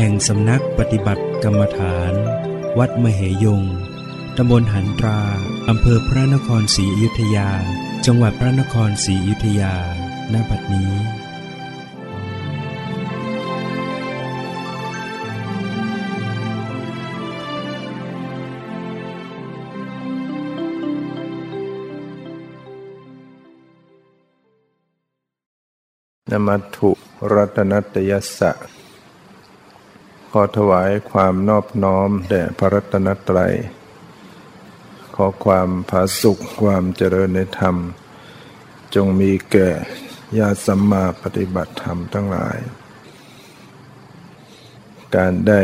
แห่งสำนักปฏิบัติกรรมฐาน วัดมเหยง ตำบลหันตรา อำเภอพระนครศรีอยุธยา จังหวัดพระนครศรีอยุธยา ณ บัดนี้นมัตถุรัตนัตยสะ อถวายความนอบน้อมแด่พระรัตนตรัย ขอความผาสุขความเจริญในธรรม จงมีแก่ญาติสัมมาปฏิบัติธรรมทั้งหลาย การได้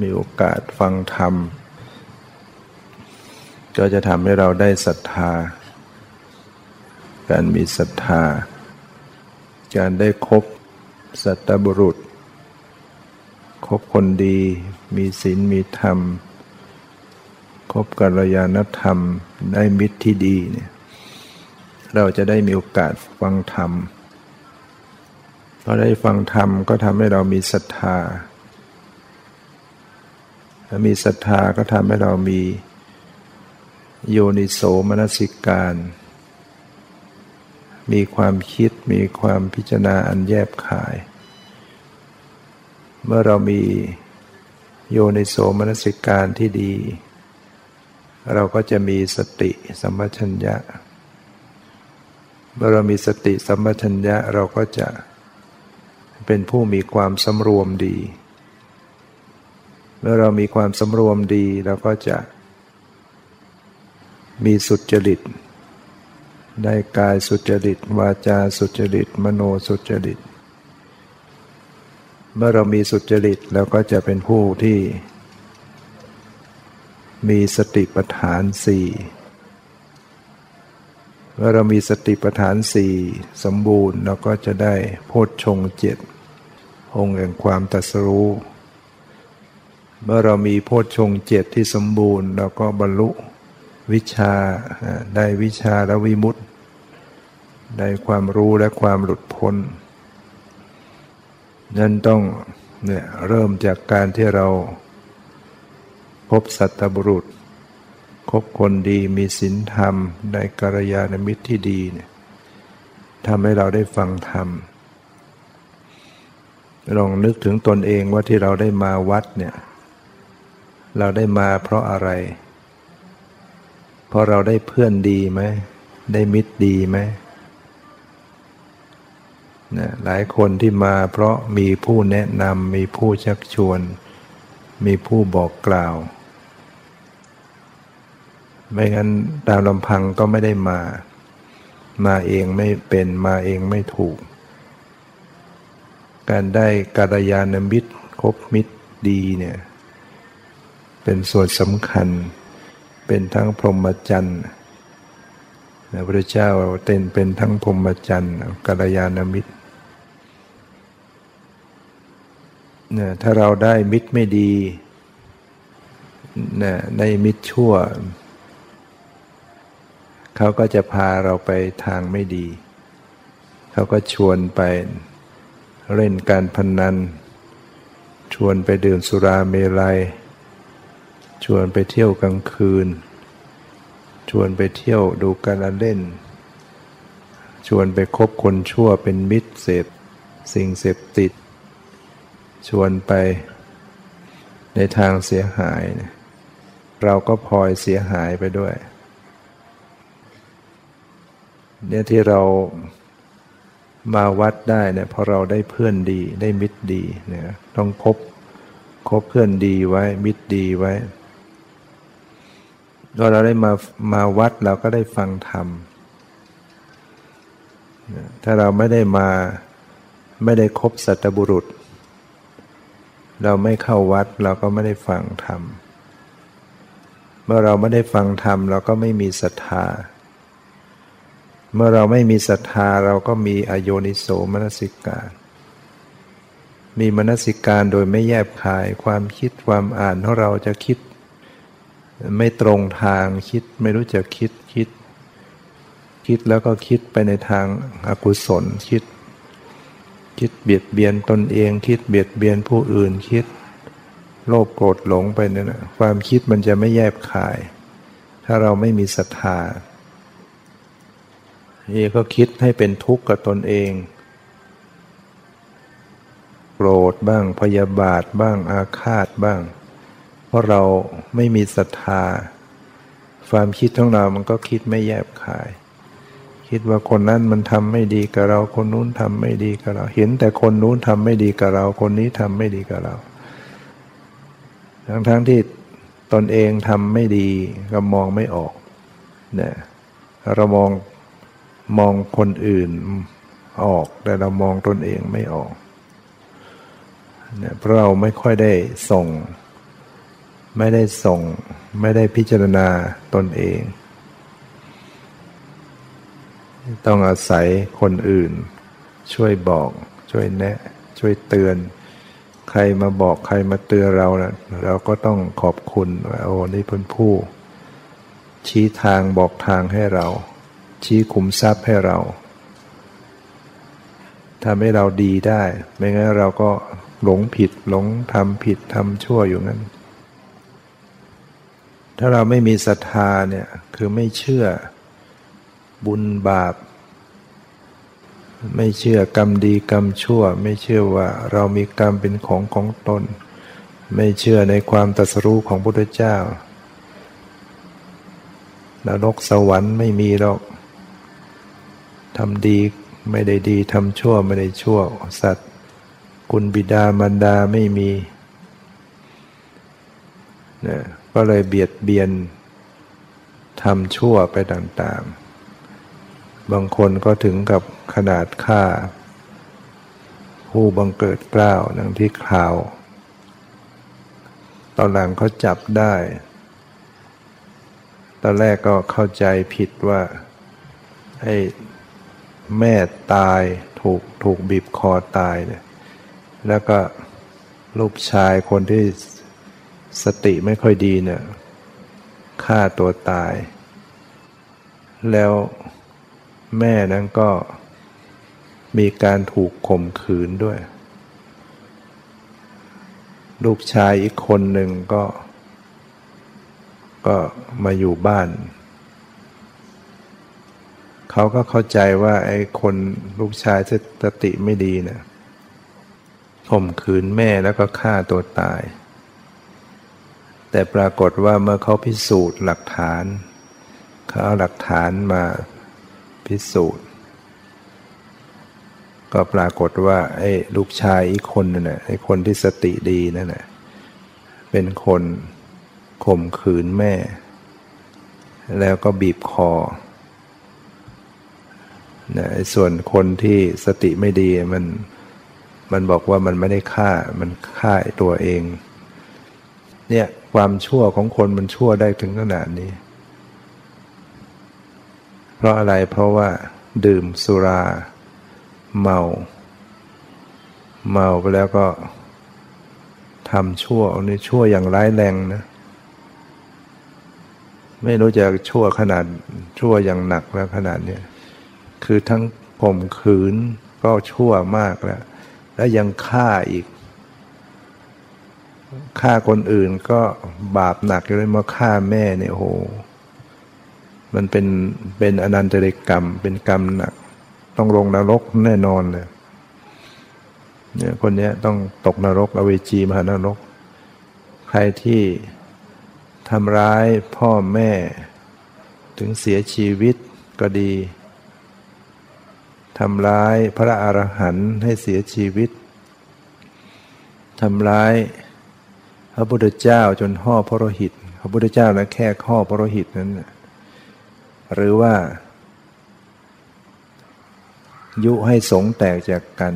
มีโอกาสฟังธรรม ก็จะทำให้เราได้ศรัทธา การมีศรัทธา การได้คบสัตบุรุษ คบคนดี มีศีลมีธรรม คบกัลยาณธรรม ได้มิตรที่ดีเนี่ยเราจะได้มีโอกาสฟังธรรมพอได้ฟังธรรมก็ทำให้เรามีศรัทธาถ้ามีศรัทธาก็ทำให้เรามีโยนิโสมนสิการ มีความคิดมีความพิจารณาอันแยบขาย เมื่อเรามีโยนิโสมนสิการที่ดี เราก็จะมีสติสัมปชัญญะ เมื่อเรามีสติสัมปชัญญะเราก็จะเป็นผู้มีความสำรวมดี เมื่อเรามีความสำรวมดีเราก็จะ มีสุจริต ได้กายสุจริต วาจาสุจริต มโนสุจริต เมื่อเรามีสุจริตเราก็จะเป็นผู้ที่ มีสติปัฏฐานสี่เมื่อเรามีสติปัฏฐานสี่สมบูรณ์เราก็จะได้โพชฌงเจ็ดองค์แห่งความตัสรู้ เมื่อเรามีโพชฌงเจ็ดที่สมบูรณ์เราก็บรรลุวิชาได้วิชาและวิมุตติได้ความรู้และความหลุดพ้น นั่นต้องเนี่ยเริ่มจากการที่เราพบสัตบุรุษ คบคนดีมีศีลธรรมได้กัลยาณมิตรที่ดีเนี่ยทำให้เราได้ฟังธรรม ลองนึกถึงตนเองว่าที่เราได้มาวัดเนี่ย เราได้มาเพราะอะไร เพราะเราได้เพื่อนดีไหม ได้มิตรดีไหม นะหลายคนที่มาเพราะมีผู้แนะนำมีผู้ชักชวน มีผู้บอกกล่าว ไม่งั้นตามลำพังก็ไม่ได้มา มาเองไม่เป็นมาเองไม่ถูก การได้กาลยานมิตรคบมิตรดีเนี่ยเป็นส่วนสำคัญ เป็นทั้งพรหมจรรย์พระพุทธเจ้าเต้นเป็นทั้งพรหมจรรย์กาลยานมิตรเนี่ยถ้าเราได้มิตรไม่ดีนี่ยได้มิตรชั่ว เขาก็จะพาเราไปทางไม่ดี เขาก็ชวนไปเล่นการพนนัน ชวนไปดื่มสุราเมลัย ชวนไปเที่ยวกลางคืน ชวนไปเที่ยวดูการเล่น ชวนไปคบคนชั่วเป็นมิตรเสพสิ่งเสพติด ชวนไปในทางเสียหายเราก็พลอยเสียหายไปด้วย เนี่ยที่เรามาวัดได้เนี่ยเพราะเราได้เพื่อนดีได้มิตรดีเนี่ยต้องคบคบเพื่อนดีไว้ มิตรดีไว้พอเราได้มามาวัดเราก็ได้ฟังธรรมถ้าเราไม่ได้มาไม่ได้คบสัตบุรุษ เราไม่เข้าวัดเราก็ไม่ได้ฟังธรรม เมื่อเราไม่ได้ฟังธรรมเราก็ไม่มีศรัทธา เมื่อเราไม่มีศรัทธาเราก็มีอโยนิโสมนสิการ มีมนสิการโดยไม่แยบคายความคิดความอ่านของเราจะคิด ไม่ตรงทางคิดไม่รู้จะคิดคิด คิดแล้วก็คิดไปในทางอากุศลคิด คิดเบียดเบียนตนเอง คิดเบียดเบียนผู้อื่นคิด โลภโกรธหลงไปเนี่ยนะความคิดมันจะไม่แยบคาย ถ้าเราไม่มีศรัทธานี่ก็คิดให้เป็นทุกข์กับตนเอง โกรธบ้างพยาบาทบ้างอาฆาตบ้าง เพราะเราไม่มีศรัทธา ความคิดของเรามันก็คิดไม่แยบคาย คิดว่าคนนั้นมันทำไม่ดีกับเรา คนนู้นทำไม่ดีกับเรา เห็นแต่คนนู้นทำไม่ดีกับเรา คนนี้ทำไม่ดีกับเรา ทั้งทั้งที่ตนเองทำไม่ดีก็มองไม่ออกเนี่ยเรามองมองคนอื่นออกแต่เรามองตนเองไม่ออกเนี่ยเพราะเราไม่ค่อยได้ส่ง ไม่ได้ส่ง ไม่ได้พิจารณาตนเอง ต้องอาศัยคนอื่น ช่วยบอก ช่วยแนะ ช่วยเตือน ใครมาบอกใครมาเตือนเรานะเราก็ต้องขอบคุณว่าโอ้นี่เพิ่นผู้ ชี้ทางบอกทางให้เรา ชี้ขุมทรัพย์ให้เราทำให้เราดีได้ ไม่งั้นเราก็หลงผิดหลงทำผิดทำชั่วอยู่งั้น ถ้าเราไม่มีศรัทธาเนี่ยคือไม่เชื่อ บุญบาป ไม่เชื่อกรรมดีกรรมชั่ว ไม่เชื่อว่าเรามีกรรมเป็นของของตน ไม่เชื่อในความตรัสรู้ของพระพุทธเจ้านรกสวรรค์ไม่มีหรอกทำดีไม่ได้ดีทำชั่วไม่ได้ชั่ว สัตว์ คุณบิดามารดาไม่มีนะก็เลยเบียดเบียนทำชั่วไปต่างๆ บางคนก็ถึงกับขนาดฆ่า ผู้บังเกิดกล้าวดังที่ข่าว ตอนหลังเขาจับได้ ตอนแรกก็เข้าใจผิดว่าให้แม่ตายถูกถูกบีบคอตายเนี่ยแล้วก็ลูกชายคนที่สติไม่ค่อยดีเนี่ยฆ่าตัวตาย แล้ว แม่นั้นก็มีการถูกข่มขืนด้วย ลูกชายอีกคนหนึ่งก็ ก็มาอยู่บ้าน เขาก็เข้าใจว่าไอ้คนลูกชายสติไม่ดีนะข่มขืนแม่แล้วก็ฆ่าตัวตาย แต่ปรากฏว่าเมื่อเขาพิสูจน์หลักฐาน เขาเอาหลักฐานมา พิสูจน์ ก็ปรากฏว่าไอ้ลูกชายอีกคนนั่นแหละไอ้คนที่สติดีนั่นแหละเป็นคนข่มขืนแม่ แล้วก็บีบคอนะส่วนคนที่สติไม่ดีมันมันบอกว่ามันไม่ได้ฆ่ามันฆ่าตัวเอง เนี่ยความชั่วของคนมันชั่วได้ถึงขนาดนี้ เพราะอะไรเพราะว่า ดื่มสุรา เมา เมาไปแล้วก็ทำชั่วนนี้ชั่วอย่างร้ายแรงนะ ไม่รู้จะชั่วขนาดชั่วอย่างหนักแล้วขนาดนี้คือทั้งผมขืนก็ชั่วมากแล้ว แล้วยังฆ่าอีกฆ่าคนอื่นก็บาปหนักเลยมาฆ่าแม่เนี่ยโห มันเป็นเป็นอนันตริกรรม เป็นกรรมหนักต้องลงนรกแน่นอนเลยเนี่ยคนนี้ต้องตกนรกอเวจีมหานรก ใครที่ทำร้ายพ่อแม่ ถึงเสียชีวิตก็ดีทำร้ายพระอรหันต์ให้เสียชีวิตทำร้ายพระพุทธเจ้าจนห่อพระโลหิต พระพุทธเจ้านะแค่ข้อพระโลหิตนั้นนะ หรือว่า ยุให้สงแตกจากกัน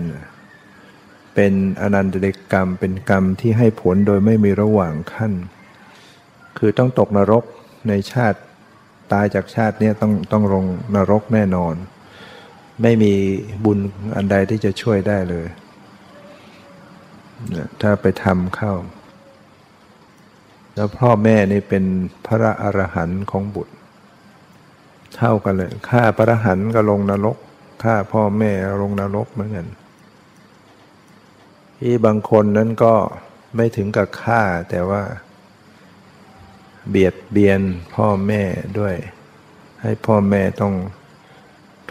เป็นอนันตเดกกรรม เป็นกรรมที่ให้ผลโดยไม่มีระหว่างขั้น คือต้องตกนรกในชาติตายจากชาตินี้ต้องต้องลงนรกแน่นอน ไม่มีบุญอันใดที่จะช่วยได้เลย ถ้าไปทำเข้า แล้วพ่อแม่นี่เป็นพระอรหันต์ของบุตร เท่ากันเลยฆ่าพระหันก็ลงนรกฆ่าพ่อแม่ลงนรกเหมือนกันที่บางคนนั้นก็ไม่ถึงกับฆ่าแต่ว่า เบียดเบียนพ่อแม่ด้วย ให้พ่อแม่ต้อง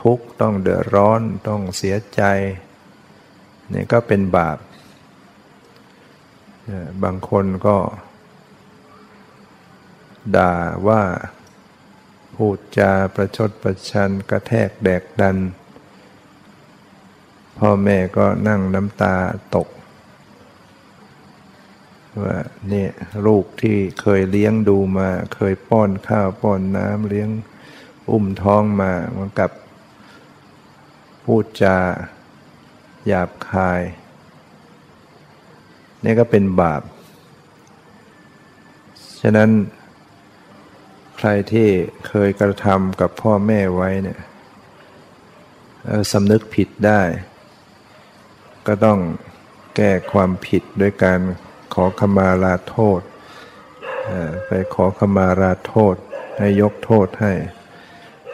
ทุกข์ต้องเดือดร้อนต้องเสียใจนี่ก็เป็นบาป บางคนก็ ด่าว่า พูดจาประชดประชันกระแทกแดกดัน พ่อแม่ก็นั่งน้ำตาตก ว่าเนี่ยลูกที่เคยเลี้ยงดูมา เคยป้อนข้าวป้อนน้ำเลี้ยงอุ้มท้องมามันกับ พูดจาหยาบคาย นี่ก็เป็นบาป ฉะนั้น ใครที่เคยกระทำกับพ่อแม่ไว้เนี่ยสำนึกผิดได้ ก็ต้องแก้ความผิดด้วยการขอขมาลาโทษ ไปขอขมาลาโทษให้ยกโทษให้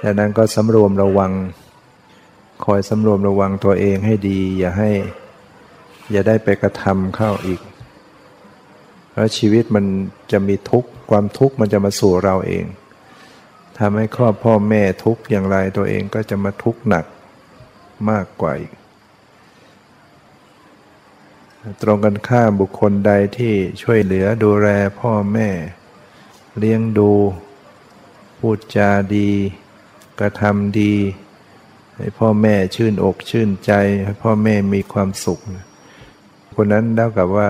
ดังนั้นก็สำรวมระวัง คอยสำรวมระวังตัวเองให้ดี อย่าให้ อย่าได้ไปกระทำเข้าอีก เพราะชีวิตมันจะมีทุกข์ความทุกข์มันจะมาสู่เราเองทำให้ครอบพ่อแม่ทุกข์อย่างไรตัวเองก็จะมาทุกข์หนักมากกว่าอีก ตรงกันข้ามบุคคลใดที่ช่วยเหลือดูแลพ่อแม่ เลี้ยงดู พูดจาดี กระทำดี ให้พ่อแม่ชื่นอกชื่นใจ ให้พ่อแม่มีความสุข คนนั้นเท่ากับว่า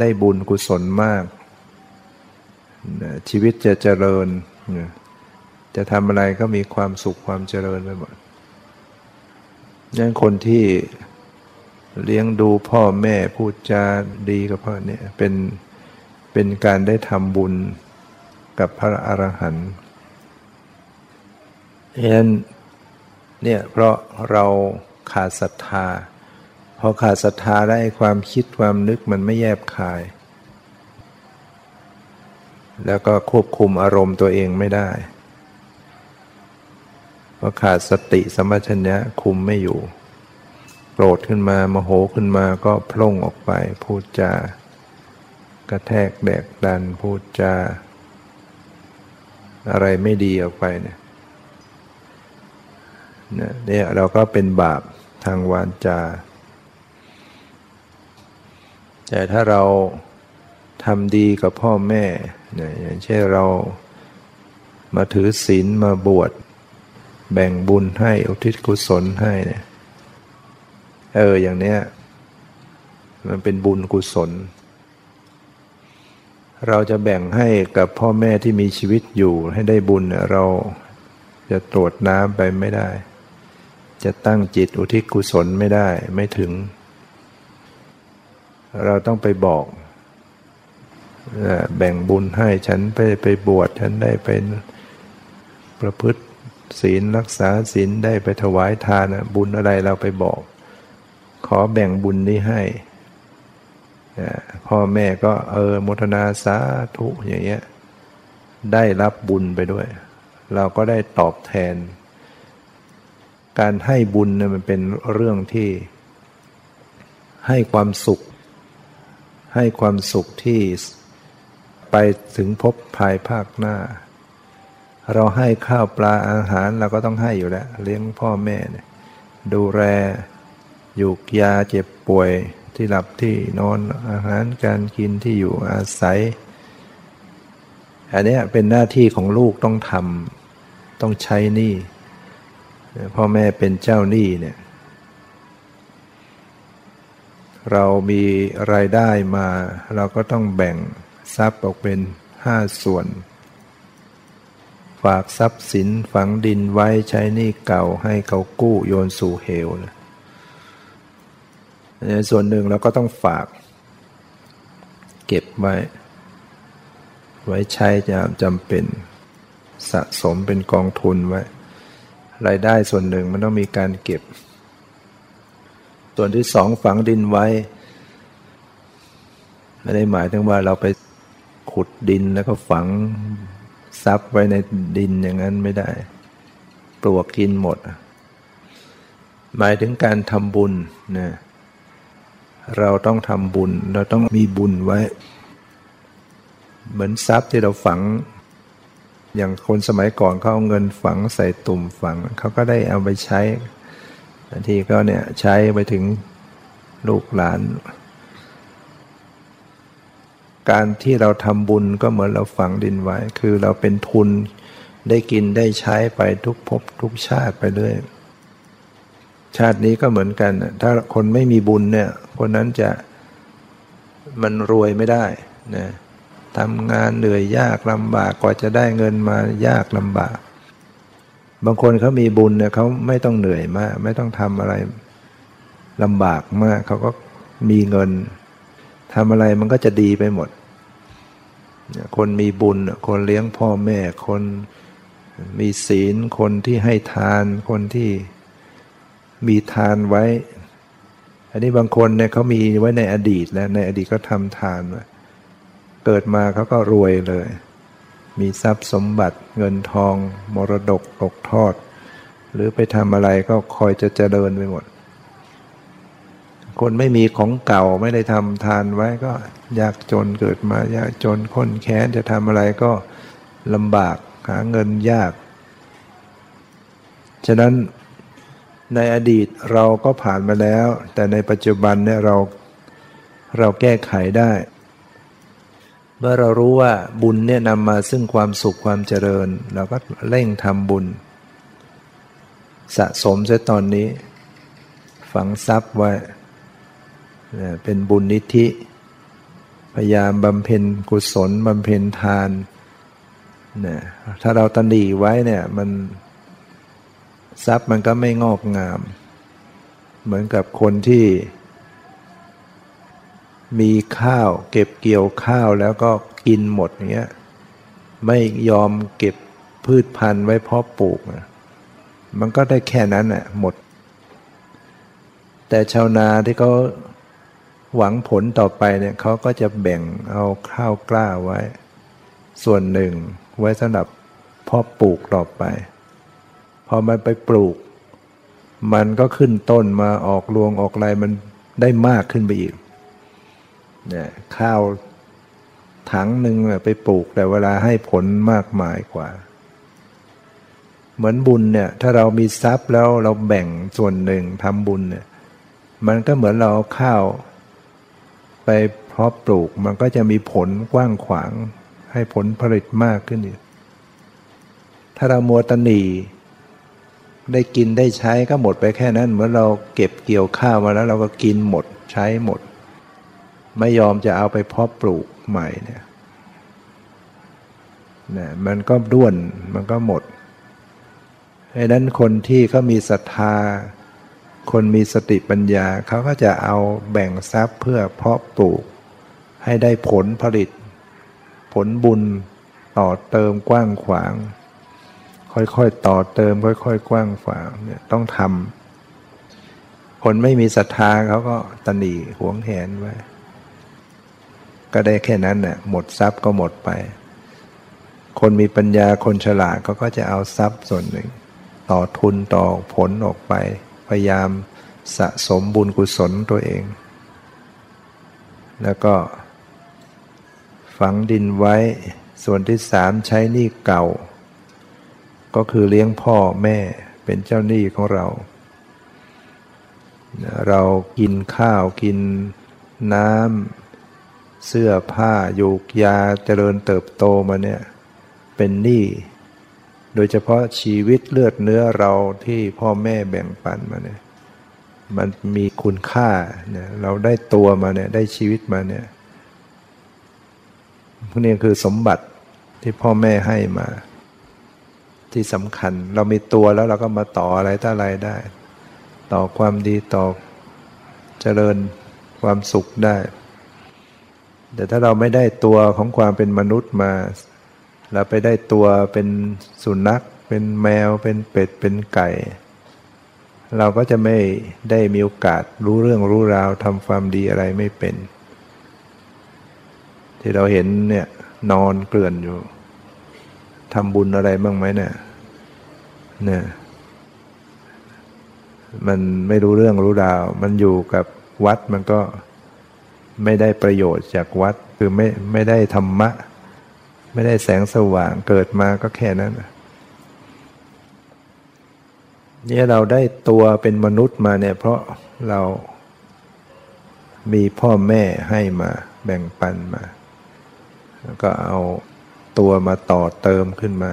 ได้บุญกุศลมาก ชีวิตจะเจริญ จะทำอะไรก็มีความสุขความเจริญไปหมดนั่นคนที่เลี้ยงดูพ่อแม่พูดจาดีกับพ่อเนี่ยเป็นเป็นการได้ทำบุญกับพระอรหันต์ฉะนั้นเนี่ยเพราะเราขาดศรัทธา พอขาดศรัทธาได้ความคิดความนึกมันไม่แยบคาย แล้วก็ควบคุมอารมณ์ตัวเองไม่ได้พราะขาดสติสมัชัญญะคุมไม่อยู่โกรธขึ้นมาโมโหขึ้นมาก็พล่งออกไปพูดจากระแทกแดกดันพูดจา อะไรไม่ดีออกไปเนี่ยเนี่ยเราก็เป็นบาปทางวาจา แต่ถ้าเราทำดีกับพ่อแม่เนี่ยอย่างเช่นเรามาถือศีลมาบวช แบ่งบุญให้อุทิศกุศลให้เนี่ยเอออย่างเนี้ยมันเป็นบุญกุศล เราจะแบ่งให้กับพ่อแม่ที่มีชีวิตอยู่ให้ได้บุญเราจะตรวจน้ำไปไม่ได้ จะตั้งจิตอุทิศกุศลไม่ได้ไม่ถึง เราต้องไปบอกแบ่งบุญให้ฉันไปไปบวชฉันได้เป็นประพฤติศีลรักษาศีลได้ไปถวายทานบุญอะไรเราไปบอก ขอแบ่งบุญนี้ให้พ่อแม่ก็เออมทนาสาธุอย่างเงี้ยได้รับบุญไปด้วย เราก็ได้ตอบแทน การให้บุญเนี่ยมันเป็นเรื่องที่ให้ความสุข ให้ความสุขที่ไปถึงพบภายภาคหน้า เราให้ข้าวปลาอาหารเราก็ต้องให้อยู่แล้ว เลี้ยงพ่อแม่เนี่ยดูแลอยู่ยาเจ็บป่วยที่หลับที่นอนอาหารการกินที่อยู่อาศัย อันนี้เป็นหน้าที่ของลูกต้องทำต้องใช้หนี้พ่อแม่เป็นเจ้าหนี้เนี่ย เรามีรายได้มา เราก็ต้องแบ่งทรัพย์ออกเป็นห้าส่วน ฝากทรัพย์สินฝังดินไว้ใช้หนี้เก่าให้เขากู้โยนสู่เหวนะส่วนหนึ่งเราก็ต้องฝาก เก็บไว้ ไว้ใช้ยามจำเป็น สะสมเป็นกองทุนไว้ รายได้ส่วนหนึ่งมันต้องมีการเก็บ ส่วนที่สองฝังดินไว้ ไม่ได้หมายถึงว่าเราไปขุดดินแล้วก็ฝังซับไว้ในดินอย่างนั้นไม่ได้ ปลวกกินหมด หมายถึงการทำบุญนะเราต้องทำบุญ เราต้องมีบุญไว้ เหมือนทรัพย์ที่เราฝัง อย่างคนสมัยก่อนเขาเอาเงินฝังใส่ตุ่มฝัง เขาก็ได้เอาไปใช้ ทีก็เนี่ยใช้ไปถึงลูกหลาน การที่เราทำบุญก็เหมือนเราฝังดินไว้ คือเราเป็นทุนได้กินได้ใช้ไปทุกภพทุกชาติไปเรื่อยชาตินี้ก็เหมือนกัน ถ้าคนไม่มีบุญเนี่ยคนนั้นจะมันรวยไม่ได้นะทำงานเหนื่อยยากลำบากกว่าจะได้เงินมายากลำบาก บางคนเขามีบุญเนี่ยเขาไม่ต้องเหนื่อยมาก ไม่ต้องทำอะไรลำบากมากเขาก็มีเงินทำอะไรมันก็จะดีไปหมด คนมีบุญ คนเลี้ยงพ่อแม่ คนมีศีล คนที่ให้ทาน คนที่มีทานไว้ อันนี้บางคนเนี่ยเขามีไว้ในอดีตแล้วในอดีตก็ทำทาน เกิดมาเขาก็รวยเลย มีทรัพย์สมบัติเงินทอง มรดกตกทอด หรือไปทำอะไรก็คอยจะเจริญไปหมด คนไม่มีของเก่าไม่ได้ทำทานไว้ก็ยากจนเกิดมายากจนค้นแค้นจะทำอะไรก็ลำบากหาเงินยาก ฉะนั้นในอดีตเราก็ผ่านมาแล้ว แต่ในปัจจุบันเนี่ยเราเราแก้ไขได้ เมื่อเรารู้ว่าบุญเนี่ยนำมาซึ่งความสุขความเจริญ เราก็เร่งทำบุญ สะสมเสียตอนนี้ ฝังทรัพย์ไว้เป็นบุญนิธิ พยายามบำเพ็ญกุศลบำเพ็ญทานเนี่ยถ้าเราตันดีไว้เนี่ยมันทรัพย์มันก็ไม่งอกงาม เหมือนกับคนที่ มีข้าวเก็บเกี่ยวข้าวแล้วก็กินหมดอย่างเงี้ยไม่ยอมเก็บพืชพันธุ์ไว้เพาะปลูก มันก็ได้แค่นั้นแหละหมด แต่ชาวนาที่เขาหวังผลต่อไปเนี่ยเขาก็จะแบ่งเอาข้าวกล้าไว้ ส่วนหนึ่งไว้สำหรับเพาะปลูกต่อไป พอมันไปปลูก มันก็ขึ้นต้นมาออกรวงออกไรมันได้มากขึ้นไปอีก เนี่ยข้าวถังหนึ่งไปปลูกแต่เวลาให้ผลมากมายกว่า เหมือนบุญเนี่ยถ้าเรามีทรัพย์แล้วเราแบ่งส่วนหนึ่งทำบุญเนี่ยมันก็เหมือนเราข้าวไปเพาะปลูกมันก็จะมีผลกว้างขวาง ให้ผลผลิตมากขึ้นอีกถ้าเรามัวตนีได้กินได้ใช้ก็หมดไปแค่นั้น เหมือนเราเก็บเกี่ยวข้าวมาแล้วเราก็กินหมดใช้หมด ไม่ยอมจะเอาไปเพาะปลูกใหม่เนี่ยนะมันก็ด้วนมันก็หมดดังนั้นคนที่เขามีศรัทธา คนมีสติปัญญาเขาก็จะเอาแบ่งทรัพย์เพื่อเพาะปลูก ให้ได้ผลผลิต ผลบุญต่อเติมกว้างขวาง ค่อยๆต่อเติมค่อยๆกว้างขวางเนี่ยต้องทำคนไม่มีศรัทธาเขาก็ตนีหวงแหนไว้ ก็ได้แค่นั้นน่ะหมดทรัพย์ก็หมดไป คนมีปัญญาคนฉลาดเขาก็จะเอาทรัพย์ส่วนหนึ่ง ต่อทุนต่อผลออกไป พยายามสะสมบุญกุศลตัวเอง แล้วก็ ฝังดินไว้ส่วนที่สามใช้หนี้เก่า ก็คือเลี้ยงพ่อแม่เป็นเจ้าหนี้ของเรา เรากินข้าวกินน้ำ เสื้อผ้ายูกยาเจริญเติบโตมาเนี่ยเป็นหนี้โดยเฉพาะชีวิตเลือดเนื้อเราที่พ่อแม่แบ่งปันมาเนี่ยมันมีคุณค่าเนี่ยเราได้ตัวมาเนี่ยได้ชีวิตมาเนี่ยพวกนี้คือสมบัติที่พ่อแม่ให้มา ที่สำคัญเรามีตัวแล้วเราก็มาต่ออะไรต่ออะไรได้ ต่อความดีต่อเจเจริญความสุขได้ แต่ถ้าเราไม่ได้ตัวของความเป็นมนุษย์มา เราไปได้ตัวเป็นสุนัข เป็นแมว เป็นเป็ด เป็นไก่ เราก็จะไม่ได้มีโอกาสรู้เรื่องรู้ราวทำความดีอะไรไม่เป็น ที่เราเห็นเนี่ยนอนเกลื่อนอยู่ทำบุญอะไรบ้างไหมเนี่ยเนี่ยมันไม่รู้เรื่องรู้ราว มันอยู่กับวัดมันก็ ไม่ได้ประโยชน์จากวัด คือไม่ไม่ได้ธรรมะ ไม่ได้แสงสว่างเกิดมาก็แค่นั้นเนี่ยเราได้ตัวเป็นมนุษย์มาเนี่ย เพราะเรามีพ่อแม่ให้มาแบ่งปันมา แล้วก็เอาตัวมาต่อเติมขึ้นมา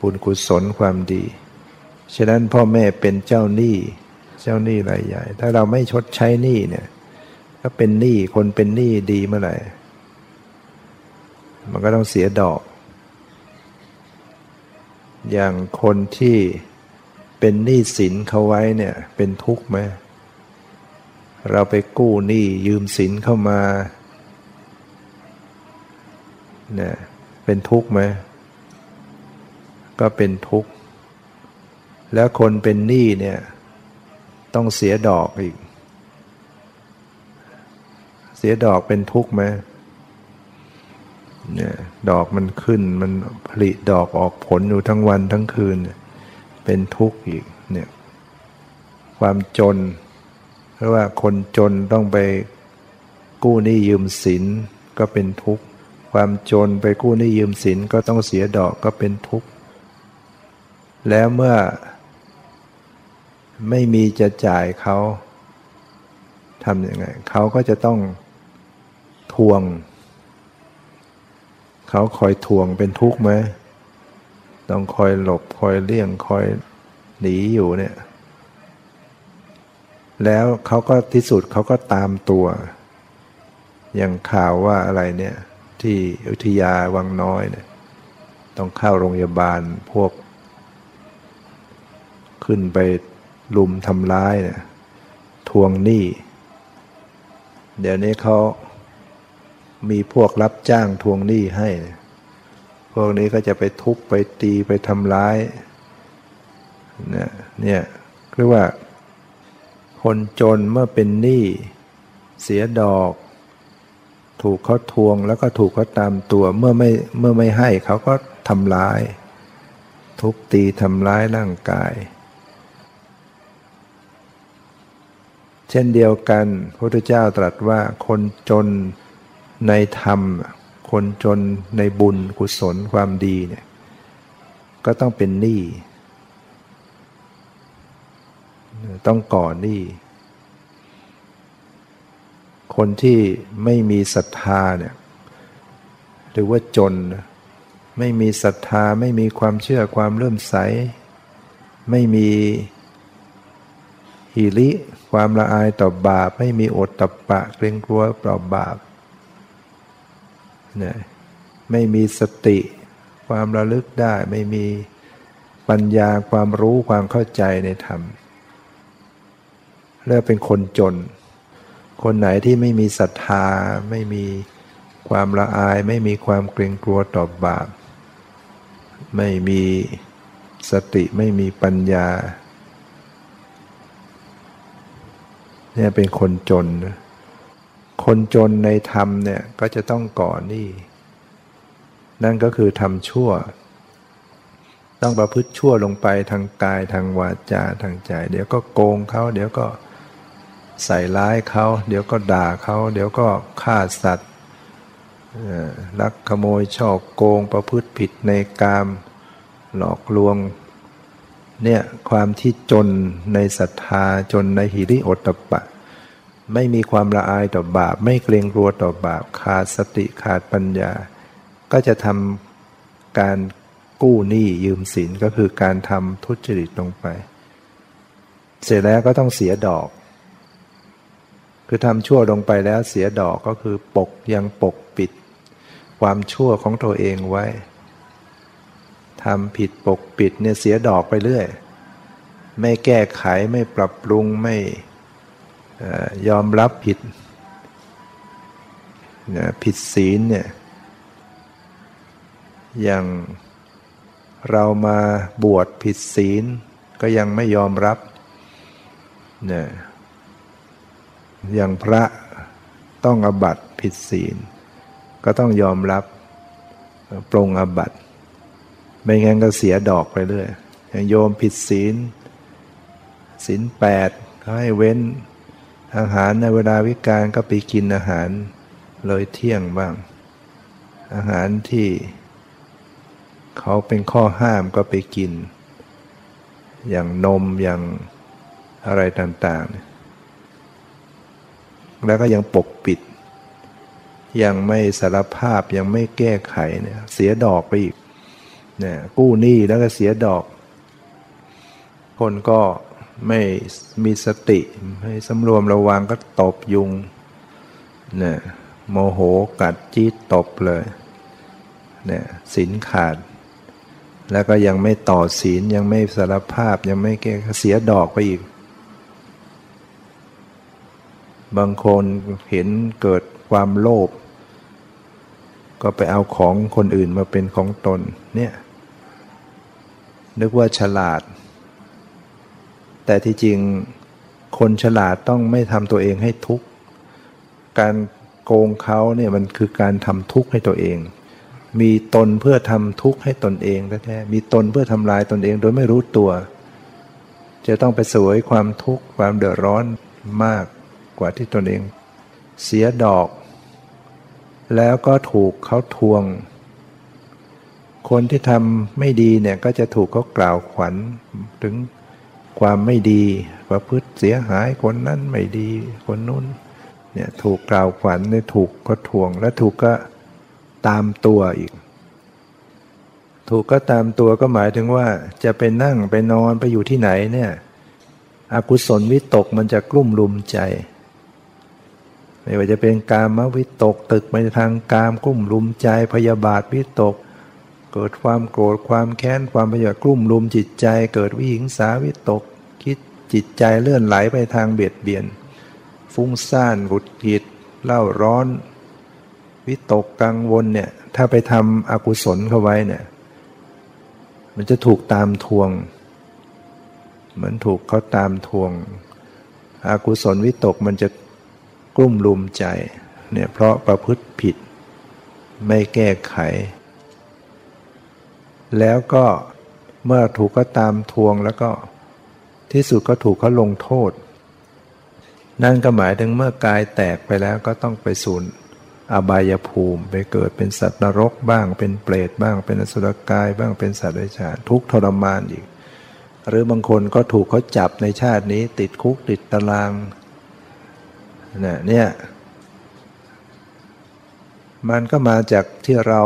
บุญกุศลความดี ฉะนั้นพ่อแม่เป็นเจ้าหนี้ เจ้าหนี้รายใหญ่ ถ้าเราไม่ชดใช้หนี้เนี่ย ก็เป็นหนี้คนเป็นหนี้ดีเมื่อไหร่ มันก็ต้องเสียดอก อย่างคนที่เป็นหนี้สินเขาไว้เนี่ย เป็นทุกข์ไหมเราไปกู้หนี้ยืมสินเข้ามาเนี่ยเป็นทุกข์ไหมก็เป็นทุกข์ แล้วคนเป็นหนี้เนี่ย ต้องเสียดอกอีก เสียดอกเป็นทุกข์ไหมเนี่ยดอกมันขึ้นมันผลิดอกออกผลอยู่ทั้งวันทั้งคืน เป็นทุกข์อีกเนี่ยความจน เพราะว่าคนจนต้องไปกู้หนี้ยืมสินก็เป็นทุกข์ ความจนไปกู้หนี้ยืมสินก็ต้องเสียดอกก็เป็นทุกข์ แล้วเมื่อ ไม่มีจะจ่ายเขาทำยังไงเขาก็จะต้อง ทวง เขาคอยทวงเป็นทุกข์ไหมต้องคอยหลบคอยเลี่ยงคอยหนีอยู่เนี่ย แล้วเขาก็ที่สุดเขาก็ตามตัว อย่างข่าวว่าอะไรเนี่ย ที่อุทยาวังน้อยเนี่ยต้องเข้าโรงพยาบาลพวก ขึ้นไปลุมทำร้ายเนี่ยทวงหนี้ เดี๋ยวนี้เขา มีพวกรับจ้างทวงหนี้ให้ พวกนี้ก็จะไปทุบไปตีไปทำร้ายเนี่ยเนี่ยเรียกว่า คนจนเมื่อเป็นหนี้เสียดอก ถูกเขาทวงแล้วก็ถูกเขาตามตัวเมื่อไม่เมื่อไม่ให้เขาก็ทำร้าย ทุบตีทำร้ายร่างกาย เช่นเดียวกันพระพุทธเจ้าตรัสว่าคนจน ในธรรม คนจนในบุญกุศลความดีเนี่ยก็ต้องเป็นหนี้ต้องก่อหนี้คนที่ไม่มีศรัทธาเนี่ยหรือว่าจน ไม่มีศรัทธาไม่มีความเชื่อความเริ่มใส ไม่มีหิริความละอายต่อบาป ไม่มีอดตับปะ เกรงกลัวต่อบาป นี่ยไม่มีสติ ความระลึกได้ ไม่มีปัญญาความรู้ความเข้าใจในธรรมเรียกเป็นคนจน คนไหนที่ไม่มีศรัทธา ไม่มีความละอาย ไม่มีความเกรงกลัวต่อบาป ไม่มีสติไม่มีปัญญาเนี่ยเป็นคนจน คนจนในธรรมเนี่ยก็จะต้องก่อหนี้นั่นก็คือทำชั่ว ต้องประพฤติชั่วลงไปทางกายทางวาจาทางใจ เดี๋ยวก็โกงเขาเดี๋ยวก็ใส่ร้ายเขา เดี๋ยวก็ด่าเขา เดี๋ยวก็ฆ่าสัตว์ลักขโมยช่อโกงประพฤติผิดในกามหลอกลวงเนี่ยความที่จนในศรัทธาจนในหิริโอตปะ ไม่มีความละอายต่อบาป ไม่เกรงกลัวต่อบาป ขาดสติขาดปัญญา ก็จะทำการกู้หนี้ยืมสินก็คือการทำทุจริตลงไป เสร็จแล้วก็ต้องเสียดอก คือทำชั่วลงไปแล้วเสียดอกก็คือปกยังปกปิด ความชั่วของตัวเองไว้ทำผิดปกปิดเนี่ยเสียดอกไปเรื่อย ไม่แก้ไขไม่ปรับปรุงไม่ ยอมรับผิดผิดศีลเนี่ยอย่างเรามาบวชผิดศีลก็ยังไม่ยอมรับเนี่ยอย่างพระต้องอบัตผิดศีล ก็ต้องยอมรับปรงอบัตไม่งั้นก็เสียดอกไปเรื่อยอย่างโยมผิดศีลศีลแปดเขาให้เว้น อาหารในเวลาวิการก็ไปกินอาหารเลยเที่ยงบ้าง อาหารที่เขาเป็นข้อห้ามก็ไปกิน อย่างนมอย่างอะไรต่างๆ แล้วก็ยังปกปิด ยังไม่สารภาพยังไม่แก้ไขเนี่ยเสียดอกไปอีกเนี่ยกู้หนี้แล้วก็เสียดอก คนก็ ไม่มีสติไม่สำรวมระวังก็ตบยุงเนี่ยโมโหกัดจี๊ดตบเลยเนี่ยสินขาด แล้วก็ยังไม่ต่อศีลยังไม่สารภาพยังไม่แก้เสียดอกไปอีก บางคนเห็นเกิดความโลภก็ไปเอาของคนอื่นมาเป็นของตนเนี่ยนึกว่าฉลาด แต่ที่จริงคนฉลาดต้องไม่ทำตัวเองให้ทุกข์การโกงเขาเนี่ยมันคือการทำทุกข์ให้ตัวเอง มีตนเพื่อทำทุกข์ให้ตนเองแท้ๆมีตนเพื่อทำลายตนเองโดยไม่รู้ตัว จะต้องไปสวยความทุกข์ความเดือดร้อนมากกว่าที่ตนเอง เสียดอก แล้วก็ถูกเขาทวง คนที่ทำไม่ดีเนี่ยก็จะถูกเขากล่าวขวัญถึง ความไม่ดี ประพฤติเสียหายคนนั้นไม่ดีคนนู้นเนี่ยถูกกล่าวขวัญเนี่ยถูกก็ทวง และถูกก็ตามตัวอีก ถูกก็ตามตัวก็หมายถึงว่า จะไปนั่งไปนอนไปอยู่ที่ไหนเนี่ยอกุศลวิตกมันจะกลุ่มลุมใจ ไม่ว่าจะเป็นกามวิตกตึกไปทางกามกลุ่มลุมใจพยาบาทวิตก เกิดความโกรธความแค้นความพยาบาทกลุ่มลุมจิตใจ เกิดวิหิงสาวิตก คิดจิตใจเลื่อนไหลไปทางเบียดเบียน ฟุ้งซ่านหงุดหงิดเล่าร้อน วิตกกังวลเนี่ยถ้าไปทำอกุศลเข้าไว้เนี่ยมันจะถูกตามทวง เหมือนถูกเขาตามทวงอกุศลวิตกมันจะกลุ่มลุมใจเนี่ยเพราะประพฤติผิด ไม่แก้ไข แล้วก็เมื่อถูกก็ตามทวงแล้วก็ที่สุดก็ถูกเขาลงโทษ นั่นก็หมายถึงเมื่อกายแตกไปแล้วก็ต้องไปสูญอบายภูมิ ไปเกิดเป็นสัตว์นรกบ้างเป็นเปรตบ้างเป็นอสุรกายบ้างเป็นสัตว์ไร้ชาทุกทรมานอีก หรือบางคนก็ถูกเขาจับในชาตินี้ ติดคุกติดตารางเนี่ยมันก็มาจากที่เรา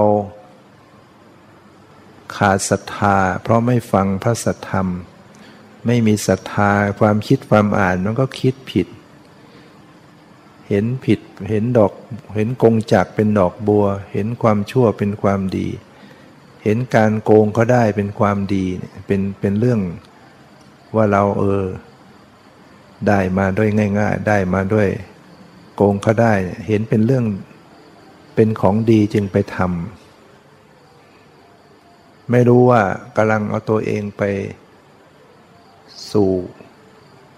ขาดศรัทธา เพราะไม่ฟังพระสัทธรรม ไม่มีศรัทธาความคิดความอ่านมันก็คิดผิด เห็นผิดเห็นดอกเห็นกงจักเป็นดอกบัว เห็นความชั่วเป็นความดี เห็นการโกงเขาได้เป็นความดีเป็นเป็นเรื่องว่าเราเออ ได้มาด้วยง่าย ๆ ได้มาด้วย โกงเขาได้ เห็นเป็นเรื่องเป็นของดีจึงไปทำ ไม่รู้ว่ากำลังเอาตัวเองไปสู่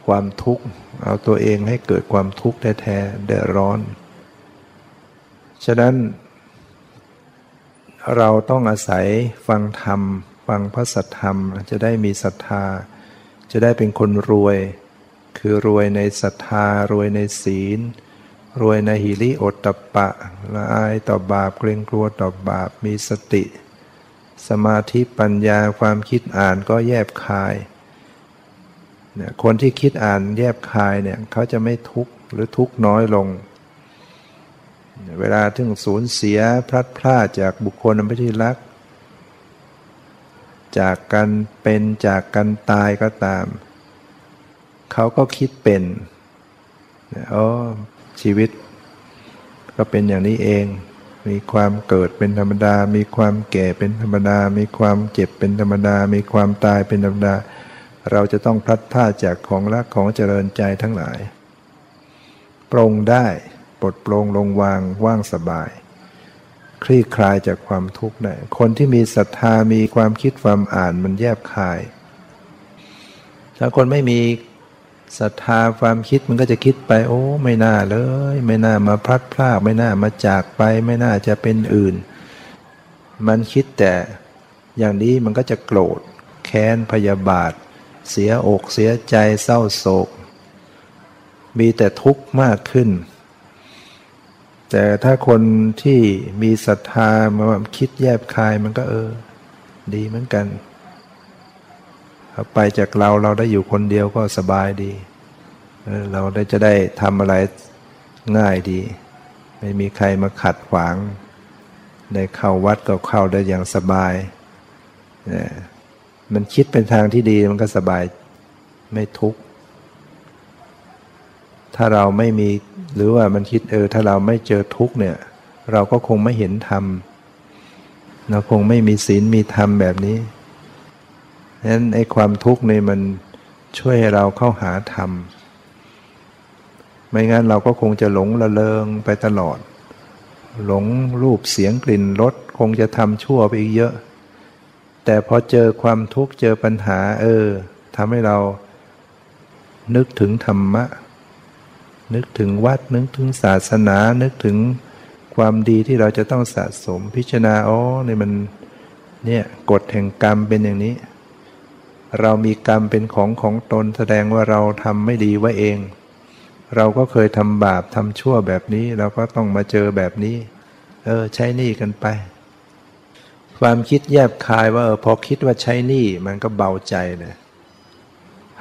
ความทุกข์ เอาตัวเองให้เกิดความทุกข์แท้ๆเดือดร้อน ฉะนั้น เราต้องอาศัยฟังธรรม ฟังพระสัทธรรม จะได้มีศรัทธา จะได้เป็นคนรวย คือรวยในศรัทธารวยในศีล รวยในหิริโอตตปะละอายต่อบาปเกรงกลัวต่อบาปมีสติ สมาธิปัญญาความคิดอ่านก็แยบคายเนี่ยคนที่คิดอ่านแยบคายเนี่ยเขาจะไม่ทุกข์หรือทุกข์น้อยลง เวลาถึงสูญเสียพลัดพรากจากบุคคลอันเป็นที่รัก จากกันเป็นจากกันตายก็ตาม เขาก็คิดเป็นอ๋อชีวิตก็เป็นอย่างนี้เอง มีความเกิดเป็นธรรมดา มีความแก่เป็นธรรมดา มีความเจ็บเป็นธรรมดา มีความตายเป็นธรรมดา เราจะต้องพลัดพรากจากของรักของเจริญใจทั้งหลาย ปรงได้ปลดปลงลงวางว่างสบาย คลี่คลายจากความทุกข์ได้คนที่มีศรัทธามีความคิดความอ่านมันแยบคายถ้าคนไม่มี ศรัทธาความคิดมันก็จะคิดไป โอ้ ไม่น่าเลย ไม่น่ามาพลัดพรากไม่น่ามาจากไป ไม่น่าจะเป็นอื่น มันคิดแต่อย่างนี้มันก็จะโกรธ แค้นพยาบาท เสียอกเสียใจเศร้าโศก มีแต่ทุกข์มากขึ้น แต่ถ้าคนที่มีศรัทธามาคิดแยบคายมันก็เออ ดีเหมือนกัน ไปจากเราเราได้อยู่คนเดียวก็สบายดี เราได้จะได้ทำอะไรง่ายดี ไม่มีใครมาขัดขวางในเข้าวัดก็เข้าได้อย่างสบายมันคิดเป็นทางที่ดีมันก็สบายไม่ทุกข์ถ้าเราไม่มีหรือว่ามันคิดเออถ้าเราไม่เจอทุกข์เนี่ย เราก็คงไม่เห็นธรรมเราคงไม่มีศีลมีธรรมแบบนี้ ฉะนั้นไอ้ความทุกข์นี่มันช่วยให้เราเข้าหาธรรม ไม่งั้นเราก็คงจะหลงละเลงไปตลอด หลงรูปเสียงกลิ่นรสคงจะทำชั่วไปอีกเยอะ แต่พอเจอความทุกข์เจอปัญหา เออทำให้เรานึกถึงธรรมะ นึกถึงวัดนึกถึงศาสนา นึกถึงความดีที่เราจะต้องสะสมพิจารณาอ๋อนี่มันเนี่ยกฎแห่งกรรมเป็นอย่างนี้ เรามีกรรมเป็นของของตนแสดงว่าเราทำไม่ดีไว้เอง เราก็เคยทำบาปทำชั่วแบบนี้ เราก็ต้องมาเจอแบบนี้ เออ ใช้หนี้กันไป ความคิดแยบคายว่าเออพอคิดว่าใช้หนี้มันก็เบาใจเลย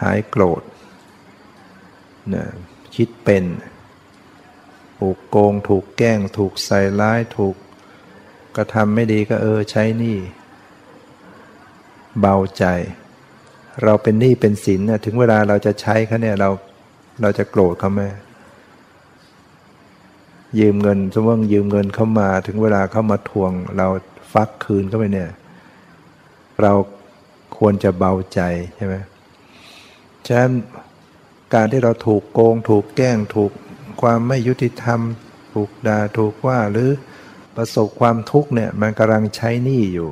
หายโกรธนะคิดเป็นถูกโกง ถูกแกล้ง ถูกใส่ร้าย ถูกกระทำไม่ดีก็เออใช้หนี้เบาใจ เราเป็นหนี้เป็นสินถึงเวลาเราจะใช้เขาเนี่ยเราเราจะโกรธเขาไหมยืมเงินสมมติยืมเงินเข้ามา ถึงเวลาเขามาทวง เราฟักคืนเข้าไปเนี่ย เราควรจะเบาใจใช่ไหมฉะนั้นการที่เราถูกโกง ถูกแกล้งถูกความไม่ยุติธรรม ถูกด่าถูกว่าหรือประสบความทุกข์เนี่ยมันกำลังใช้หนี้อยู่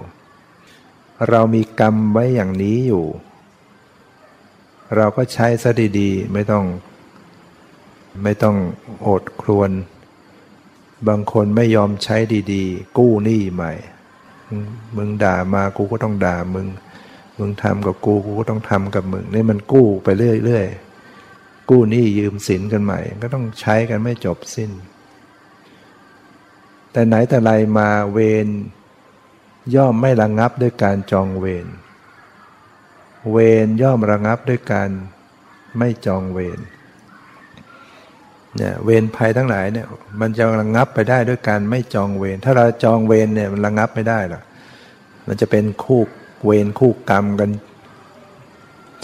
เรามีกรรมไว้อย่างนี้อยู่ เราก็ใช้ซะดีๆ ไม่ต้อง ไม่ต้องโอดครวน บางคนไม่ยอมใช้ดีๆ กู้หนี้ใหม่ มึงด่ามากูก็ต้องด่ามึง มึงทำกับกูกูก็ต้องทำกับมึง นี่มันกู้ไปเรื่อยๆ กู้หนี้ยืมสินกันใหม่ ก็ต้องใช้กันไม่จบสิ้น แต่ไหนแต่ไรมาเวรย่อมไม่ระงงับด้วยการจองเวร เวรย่อมระงับด้วยการไม่จองเวรเนี่ยเวรภัยทั้งหลายเนี่ยมันจะระงับไปได้ด้วยการไม่จองเวรถ้าเราจองเวรเนี่ยมันระงับไม่ได้หรอกมันจะเป็นคู่เวรคู่กรรมกัน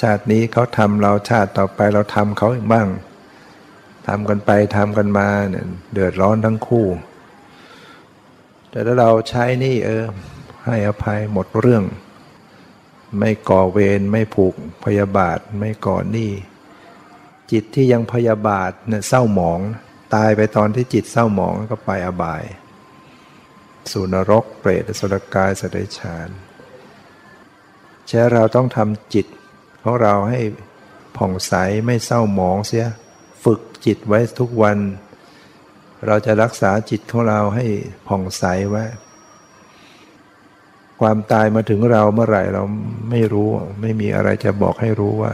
ชาตินี้เขาทำเราชาติต่อไปเราทำเขาอีกบ้างทำกันไปทำกันมาเนี่ยเดือดร้อนทั้งคู่ แต่ถ้าเราใช้นี่เออให้อภัยหมดเรื่อง ไม่ก่อเวรไม่ผูกพยาบาทไม่ก่อหนี้จิตที่ยังพยาบาทเนี่ยเศร้าหมอง ตายไปตอนที่จิตเศร้าหมองก็ไปอบาย สู่นรกเปรตสุรกายสเดชานใช่เราต้องทำจิตของเราให้ผ่องใสไม่เศร้าหมองเสียฝึกจิตไว้ทุกวัน เราจะรักษาจิตของเราให้ผ่องใสไว้ ความตายมาถึงเราเมื่อไหร่เราไม่รู้ ไม่มีอะไรจะบอกให้รู้ว่า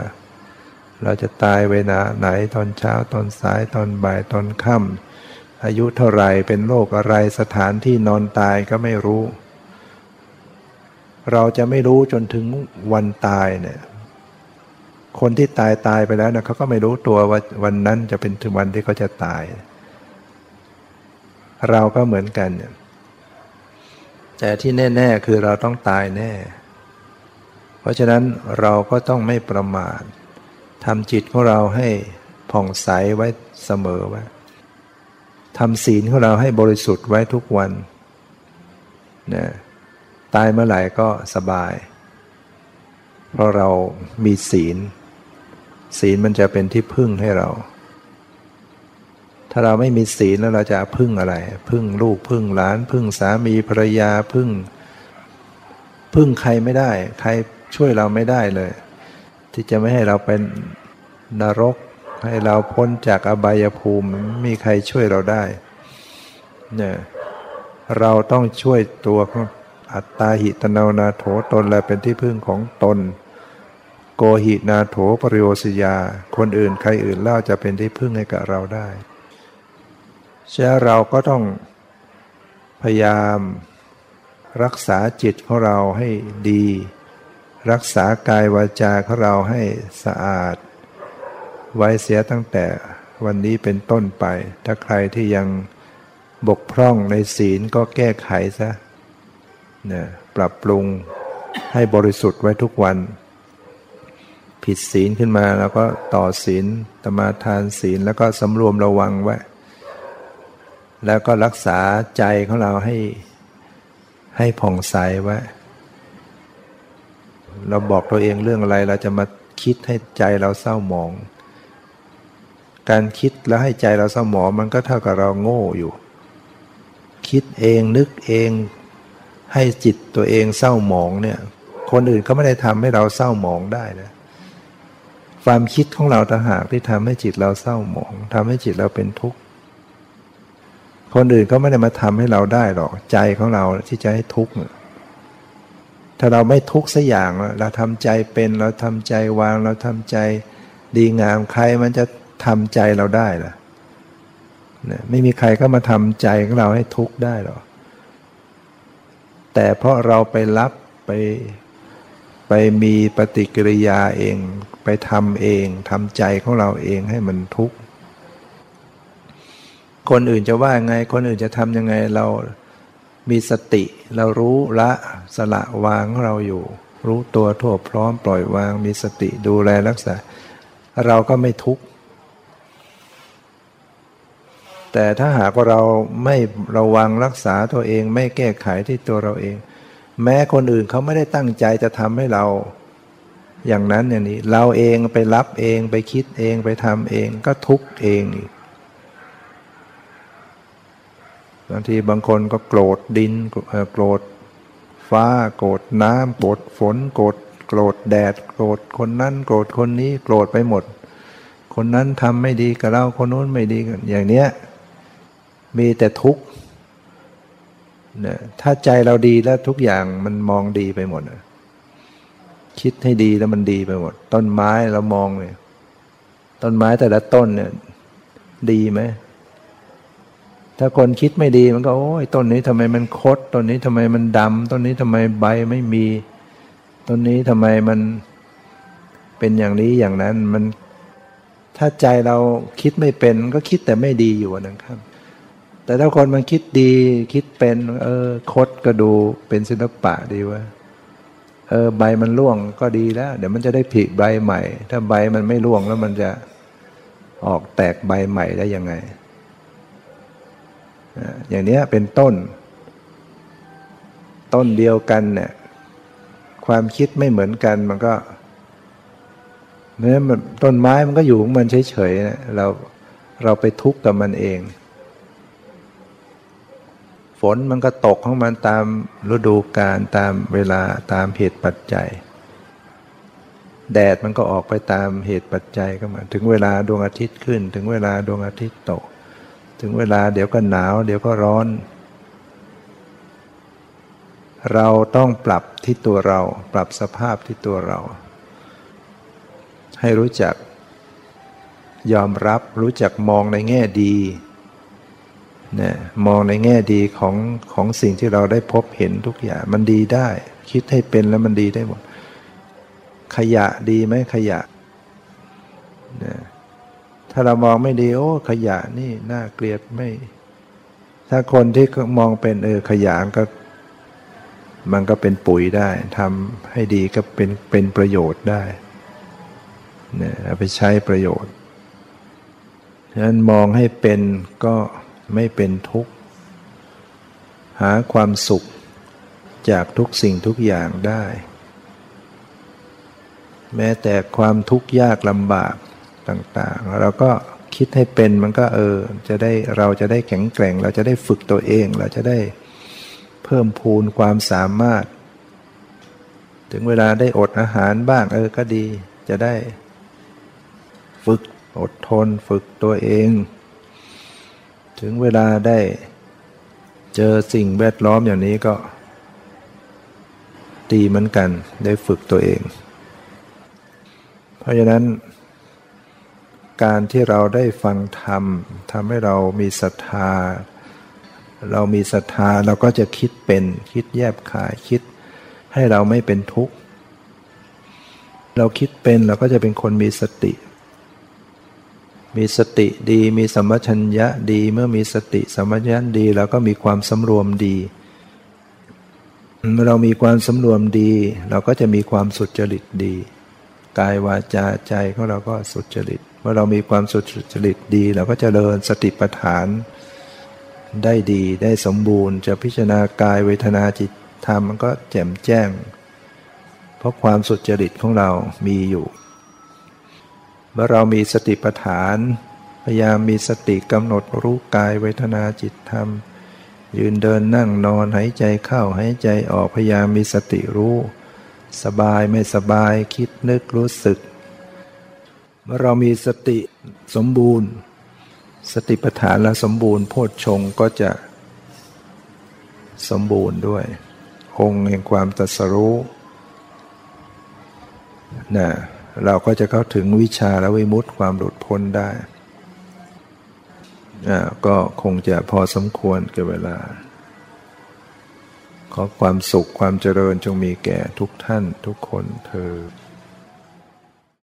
เราจะตายเวลาไหนตอนเช้าตอนสายตอนบ่ายตอนค่ำอายุเท่าไหร่เป็นโรคอะไรสถานที่นอนตายก็ไม่รู้ เราจะไม่รู้จนถึงวันตายเนี่ยคนที่ตายตายไปแล้วนะเขาก็ไม่รู้ตัวว่าวันนั้นจะเป็นถึงวันที่เขาจะตาย เราก็เหมือนกันเนี่ย แต่ที่แน่ ๆ คือเราต้องตายแน่ เพราะฉะนั้นเราก็ต้องไม่ประมาททำจิตของเราให้ผ่องใสไว้เสมอไว้ทำศีลของเราให้บริสุทธิ์ไว้ทุกวันนะตายเมื่อไหร่ก็สบาย เพราะเรามีศีล ศีลมันจะเป็นที่พึ่งให้เรา ถ้าเราไม่มีศีลแล้วเราจะพึ่งอะไร พึ่งลูกพึ่งหลาน พึ่งสามีภรรยาพึ่ง พึ่งใครไม่ได้ ใครช่วยเราไม่ได้เลย ที่จะไม่ให้เราเป็นนรก ให้เราพ้นจากอบายภูมิม่มีใครช่วยเราได้เนี่ยเราต้องช่วยตัวอัตตาหิตนานาโถตนและเป็นที่พึ่งของตน โกหินาโถปริโยสยา คนอื่นใครอื่นเล่าจะเป็นที่พึ่งให้กับเราได้ ฉะนั้นเราก็ต้องพยายามรักษาจิตของเราให้ดี รักษากายวาจาของเราให้สะอาด ไว้เสียตั้งแต่วันนี้เป็นต้นไป ถ้าใครที่ยังบกพร่องในศีลก็แก้ไขซะเนี่ยปรับปรุงให้บริสุทธิ์ไว้ทุกวัน ผิดศีลขึ้นมาแล้วก็ต่อศีลตมาทานศีลแล้วก็สำรวมระวังไว้ แล้วก็รักษาใจของเราให้ให้ผ่องใสไว้เราบอกตัวเองเรื่องอะไรเราจะมาคิดให้ใจเราเศร้าหมอง การคิดแล้วให้ใจเราเศร้าหมองมันก็เท่ากับเราโง่อยู่ คิดเองนึกเอง ให้จิตตัวเองเศร้าหมองเนี่ย คนอื่นเขาไม่ได้ทำให้เราเศร้าหมองได้นะความคิดของเราต่างหากที่ทำให้จิตเราเศร้าหมองทำให้จิตเราเป็นทุกข์ คนอื่นก็ไม่ได้มาทำให้เราได้หรอกใจของเราที่จะให้ทุกข์ถ้าเราไม่ทุกข์สักอย่างเราทำใจเป็นเราทำใจวางเราทำใจดีงามใครมันจะทำใจเราได้ล่ะไม่มีใครก็มาทำใจของเราให้ทุกข์ได้หรอกแต่เพราะเราไปรับไปไปมีปฏิกิริยาเอง ไปทำเองทำใจของเราเองให้มันทุกข์ คนอื่นจะว่าไง คนอื่นจะทำยังไงเรามีสติ เรารู้ละสละวางเราอยู่ รู้ตัวทั่วพร้อมปล่อยวาง มีสติดูแลรักษา เราก็ไม่ทุกข์แต่ถ้าหากว่าเราไม่ระวังรักษาตัวเอง ไม่แก้ไขที่ตัวเราเอง แม้คนอื่นเขาไม่ได้ตั้งใจจะทำให้เรา อย่างนั้นอย่างนี้ เราเองไปรับเองไปคิดเองไปทำเองก็ทุกข์เอง บางทีบางคนก็โกรธดินโกรธฟ้า โกรธน้ำโกรธฝน โกรธโกรธแดด โกรธคนนั้นโกรธคนนี้โกรธไปหมด คนนั้นทำไม่ดีกับเราคนนู้นไม่ดีกันอย่างเนี้ยมีแต่ทุกข์นะถ้าใจเราดีแล้วทุกอย่างมันมองดีไปหมดคิดให้ดีแล้วมันดีไปหมด ต้นไม้เรามองเนี่ยต้นไม้แต่ละต้นเนี่ย ดีไหม ถ้าคนคิดไม่ดีมันก็โอ้ยต้นนี้ทำไมมันคดต้นนี้ทำไมมันดำต้นนี้ทำไมใบไม่มีต้นนี้ทำไมมันเป็นอย่างนี้อย่างนั้นมันถ้าใจเราคิดไม่เป็นก็คิดแต่ไม่ดีอยู่นะครับ แต่ถ้าคนมันคิดดีคิดเป็น เออคดก็ดูเป็นศิลปะดีว่าเออใบมันร่วงก็ดีแล้ว เดี๋ยวมันจะได้ผลิใบใหม่ ถ้าใบมันไม่ร่วงแล้วมันจะออกแตกใบใหม่ได้ยังไง อย่างนี้เป็นต้น ต้นเดียวกันเนี่ยความคิดไม่เหมือนกันมันก็เนี่ยมันต้นไม้มันก็อยู่ของมันเฉยๆนะเราเราไปทุกข์กับมันเอง ฝนมันก็ตกของมันตามฤดูกาลตามเวลาตามเหตุปัจจัย แดดมันก็ออกไปตามเหตุปัจจัยก็มา ถึงเวลาดวงอาทิตย์ขึ้น ถึงเวลาดวงอาทิตย์ตก ถึงเวลาเดี๋ยวก็หนาว เดี๋ยวก็ร้อน เราต้องปรับที่ตัวเรา ปรับสภาพที่ตัวเรา ให้รู้จัก ยอมรับรู้จักมองในแง่ดีนะมองในแง่ดีของของสิ่งที่เราได้พบเห็นทุกอย่าง มันดีได้ คิดให้เป็นแล้วมันดีได้หมดขยะดีไหมขยะนะ ถ้าเรามองไม่ดี โอ้ ขยะนี่น่าเกลียดไม่ ถ้าคนที่มองเป็นเออขยะก็ มันก็เป็นปุ๋ยได้ทำให้ดีก็เป็นเป็นประโยชน์ได้เนะเอาไปใช้ประโยชน์ฉะนั้นมองให้เป็นก็ไม่เป็นทุกข์ หาความสุขจากทุกสิ่งทุกอย่างได้ แม้แต่ความทุกข์ยากลำบาก ต่างๆเราก็คิดให้เป็นมันก็เออจะได้เราจะได้แข็งแกร่ง เราจะได้ฝึกตัวเอง เราจะได้เพิ่มพูนความสามารถ ถึงเวลาได้อดอาหารบ้างเออก็ดี จะได้ ฝึกอดทนฝึกตัวเอง ถึงเวลาได้เจอสิ่งแวดล้อมอย่างนี้ก็ดีเหมือนกันได้ฝึกตัวเอง เพราะฉะนั้น การที่เราได้ฟังธรรมทำให้เรามีศรัทธา เรามีศรัทธาเราก็จะคิดเป็นคิดแยบขายคิด ให้เราไม่เป็นทุกข์ เราคิดเป็นเราก็จะเป็นคนมีสติ มีสติดี มีสัมปชัญญะดีเมื่อมีสติสัมปชัญญะดีเราก็มีความสำรวมดีเมื่อเรามีความสำรวมดี เราก็จะมีความสุจริตดี กายวาจาใจของเราก็สุจริต เมื่อเรามีความสุจริตดี เราก็จะเดินสติปัฏฐาน ได้ดีได้สมบูรณ์ จะพิจารณากายเวทนาจิตธรรมมันก็แจ่มแจ้ง เพราะความสุจริตของเรามีอยู่ เมื่อเรามีสติปัฏฐาน พยายามมีสติกำหนดรู้กายเวทนาจิตธรรม ยืนเดินนั่งนอนหายใจเข้าหายใจออกพยายามมีสติรู้ สบายไม่สบายคิดนึกรู้สึก เมื่อเรามีสติสมบูรณ์ สติปัฏฐานและสมบูรณ์ โพชฌงก็จะสมบูรณ์ด้วย องค์แห่งความตรัสรู้นะเราก็จะเข้าถึงวิชาและวิมุตติความหลุดพ้นได้ก็คงจะพอสมควรกับเวลา ขอความสุขความเจริญจงมีแก่ทุกท่านทุกคนเธอ